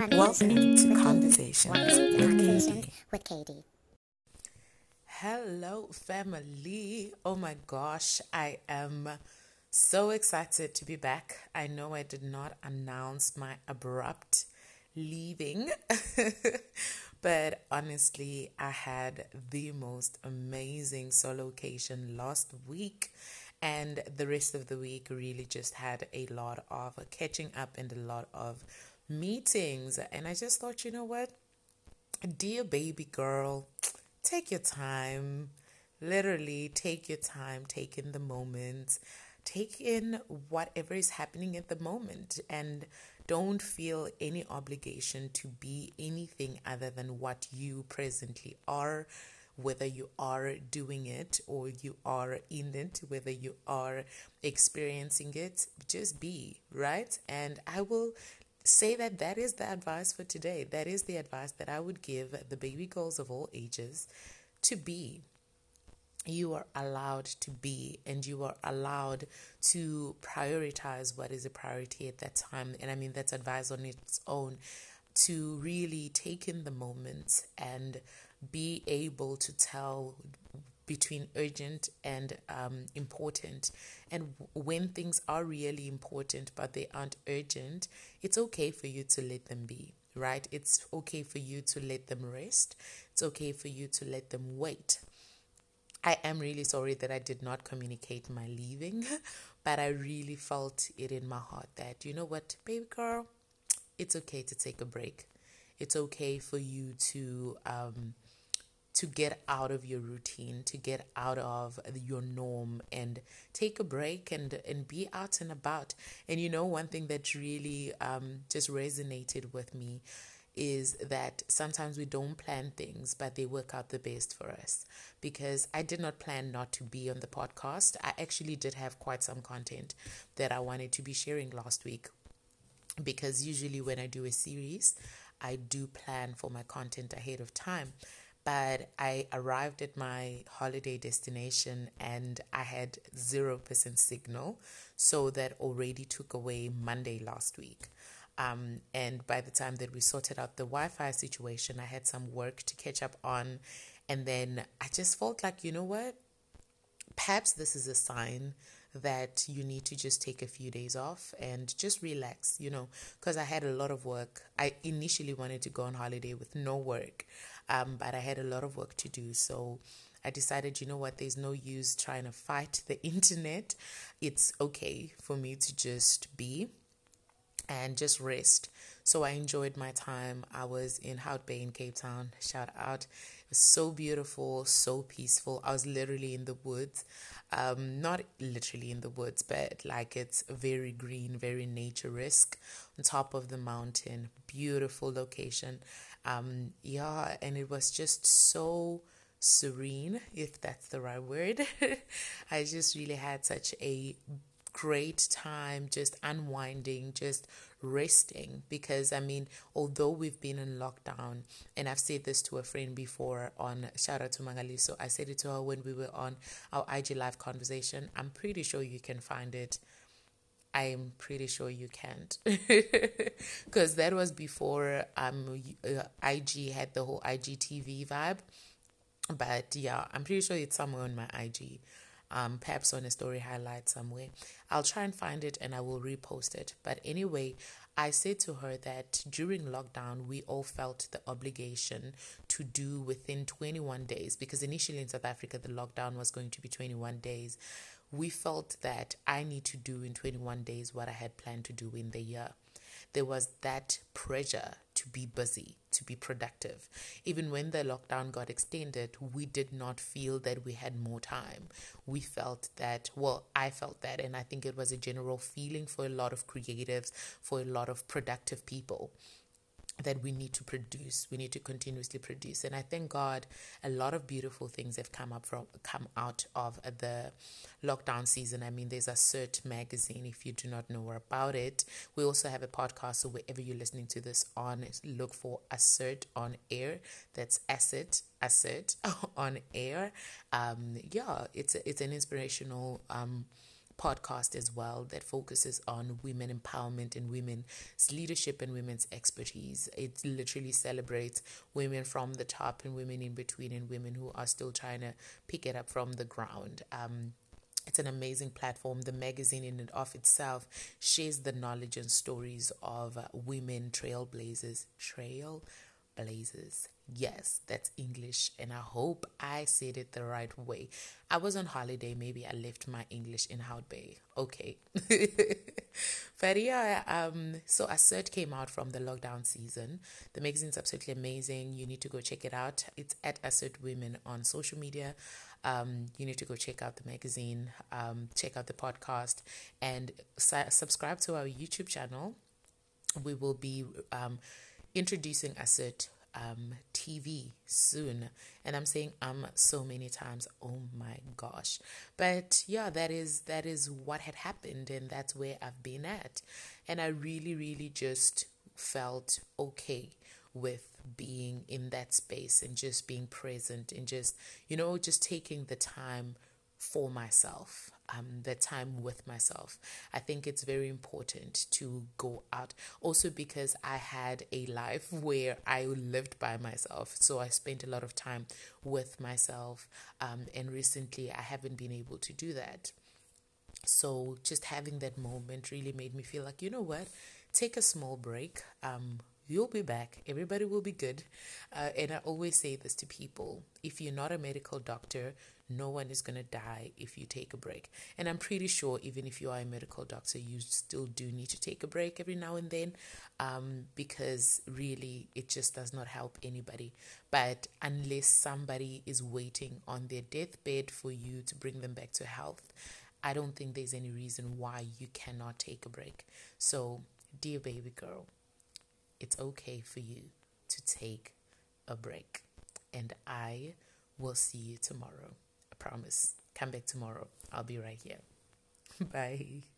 Welcome to Conversations with Conversation Katie. with Katie. Hello, family. Oh my gosh, I am so excited to be back. I know I did not announce my abrupt leaving, but honestly, I had the most amazing solo vacation last week. And the rest of the week really just had a lot of catching up and a lot of meetings. And I just thought, you know what? Dear baby girl, take your time. Literally, take your time, take in the moment, take in whatever is happening at the moment, and don't feel any obligation to be anything other than what you presently are. Whether you are doing it or you are in it, whether you are experiencing it, just be, right? And I will say that that is the advice for today. That is the advice that I would give the baby girls of all ages to be. You are allowed to be, and you are allowed to prioritize what is a priority at that time. And I mean, that's advice on its own to really take in the moment and be able to tell between urgent and um, important. And when things are really important but they aren't urgent, it's okay for you to let them be, right? It's okay for you to let them rest. It's okay for you to let them wait. I am really sorry that I did not communicate my leaving, but I really felt it in my heart that, you know what, baby girl, it's okay to take a break. It's okay for you to um, to get out of your routine, to get out of your norm and take a break and, and be out and about. And you know, one thing that really um, just resonated with me is that sometimes we don't plan things, but they work out the best for us. Because I did not plan not to be on the podcast. I actually did have quite some content that I wanted to be sharing last week. Because usually when I do a series, I do plan for my content ahead of time but I arrived at my holiday destination and I had 0% signal. So that already took away Monday last week. Um, and by the time that we sorted out the Wi Fi situation, I had some work to catch up on. And then I just felt like, you know what? Perhaps this is a sign that you need to just take a few days off and just relax, you know, because I had a lot of work. I initially wanted to go on holiday with no work, um, but I had a lot of work to do. So I decided, you know what, there's no use trying to fight the internet. It's okay for me to just be and just rest. So I enjoyed my time. I was in Hout Bay in Cape Town. Shout out. Was so beautiful, so peaceful. I was literally in the woods. Um, not literally in the woods, but like it's very green, very nature risk on top of the mountain. Beautiful location. Um, yeah, and it was just so serene, if that's the right word. I just really had such a great time just unwinding, just resting. Because I mean, although we've been in lockdown, and I've said this to a friend before on shout out to Magali, so I said it to her when we were on our IG live conversation. I'm pretty sure you can find it. I'm pretty sure you can't, because that was before um uh, IG had the whole IGTV vibe. But yeah, I'm pretty sure it's somewhere on my IG um, perhaps on a story highlight somewhere. I'll try and find it and I will repost it. But anyway, I said to her that during lockdown, we all felt the obligation to do within 21 days because initially in South Africa, the lockdown was going to be 21 days. We felt that I need to do in 21 days what I had planned to do in the year there was that pressure to be busy, to be productive. Even when the lockdown got extended, we did not feel that we had more time. We felt that, well, I felt that, and I think it was a general feeling for a lot of creatives, for a lot of productive people that we need to produce. We need to continuously produce. And i thank god a lot of beautiful things have come up from come out of the lockdown season. I mean there's a Assert magazine if you do not know about it. We also have a podcast so wherever you're listening to this on look for Assert on air. That's asset Assert on air. Um yeah it's a, it's an inspirational um podcast as well that focuses on women empowerment and women's leadership and women's expertise. It literally celebrates women from the top and women in between and women who are still trying to pick it up from the ground. Um, it's an amazing platform. The magazine, in and of itself, shares the knowledge and stories of uh, women trailblazers. Trailblazers. Yes, that's English, and I hope I said it the right way. I was on holiday, maybe I left my English in Hout Bay. Okay. but yeah, um, so Assert came out from the lockdown season. The magazine's absolutely amazing. You need to go check it out. It's at Assert Women on social media. Um, you need to go check out the magazine, um, check out the podcast, and su- subscribe to our YouTube channel. We will be um, introducing Assert um, TV soon. And I'm saying um so many times. Oh my gosh. But yeah, that is that is what had happened and that's where I've been at. And I really, really just felt okay with being in that space and just being present and just, you know, just taking the time for myself um, the time with myself. I think it's very important to go out. Also, because I had a life where I lived by myself, so I spent a lot of time with myself. Um, and recently, I haven't been able to do that. So, just having that moment really made me feel like, you know what? Take a small break. Um, you'll be back. Everybody will be good. Uh, and I always say this to people if you're not a medical doctor, no one is going to die if you take a break. And I'm pretty sure, even if you are a medical doctor, you still do need to take a break every now and then um, because really it just does not help anybody. But unless somebody is waiting on their deathbed for you to bring them back to health, I don't think there's any reason why you cannot take a break. So, dear baby girl, it's okay for you to take a break. And I will see you tomorrow I promise. Come back tomorrow. I'll be right here. Bye.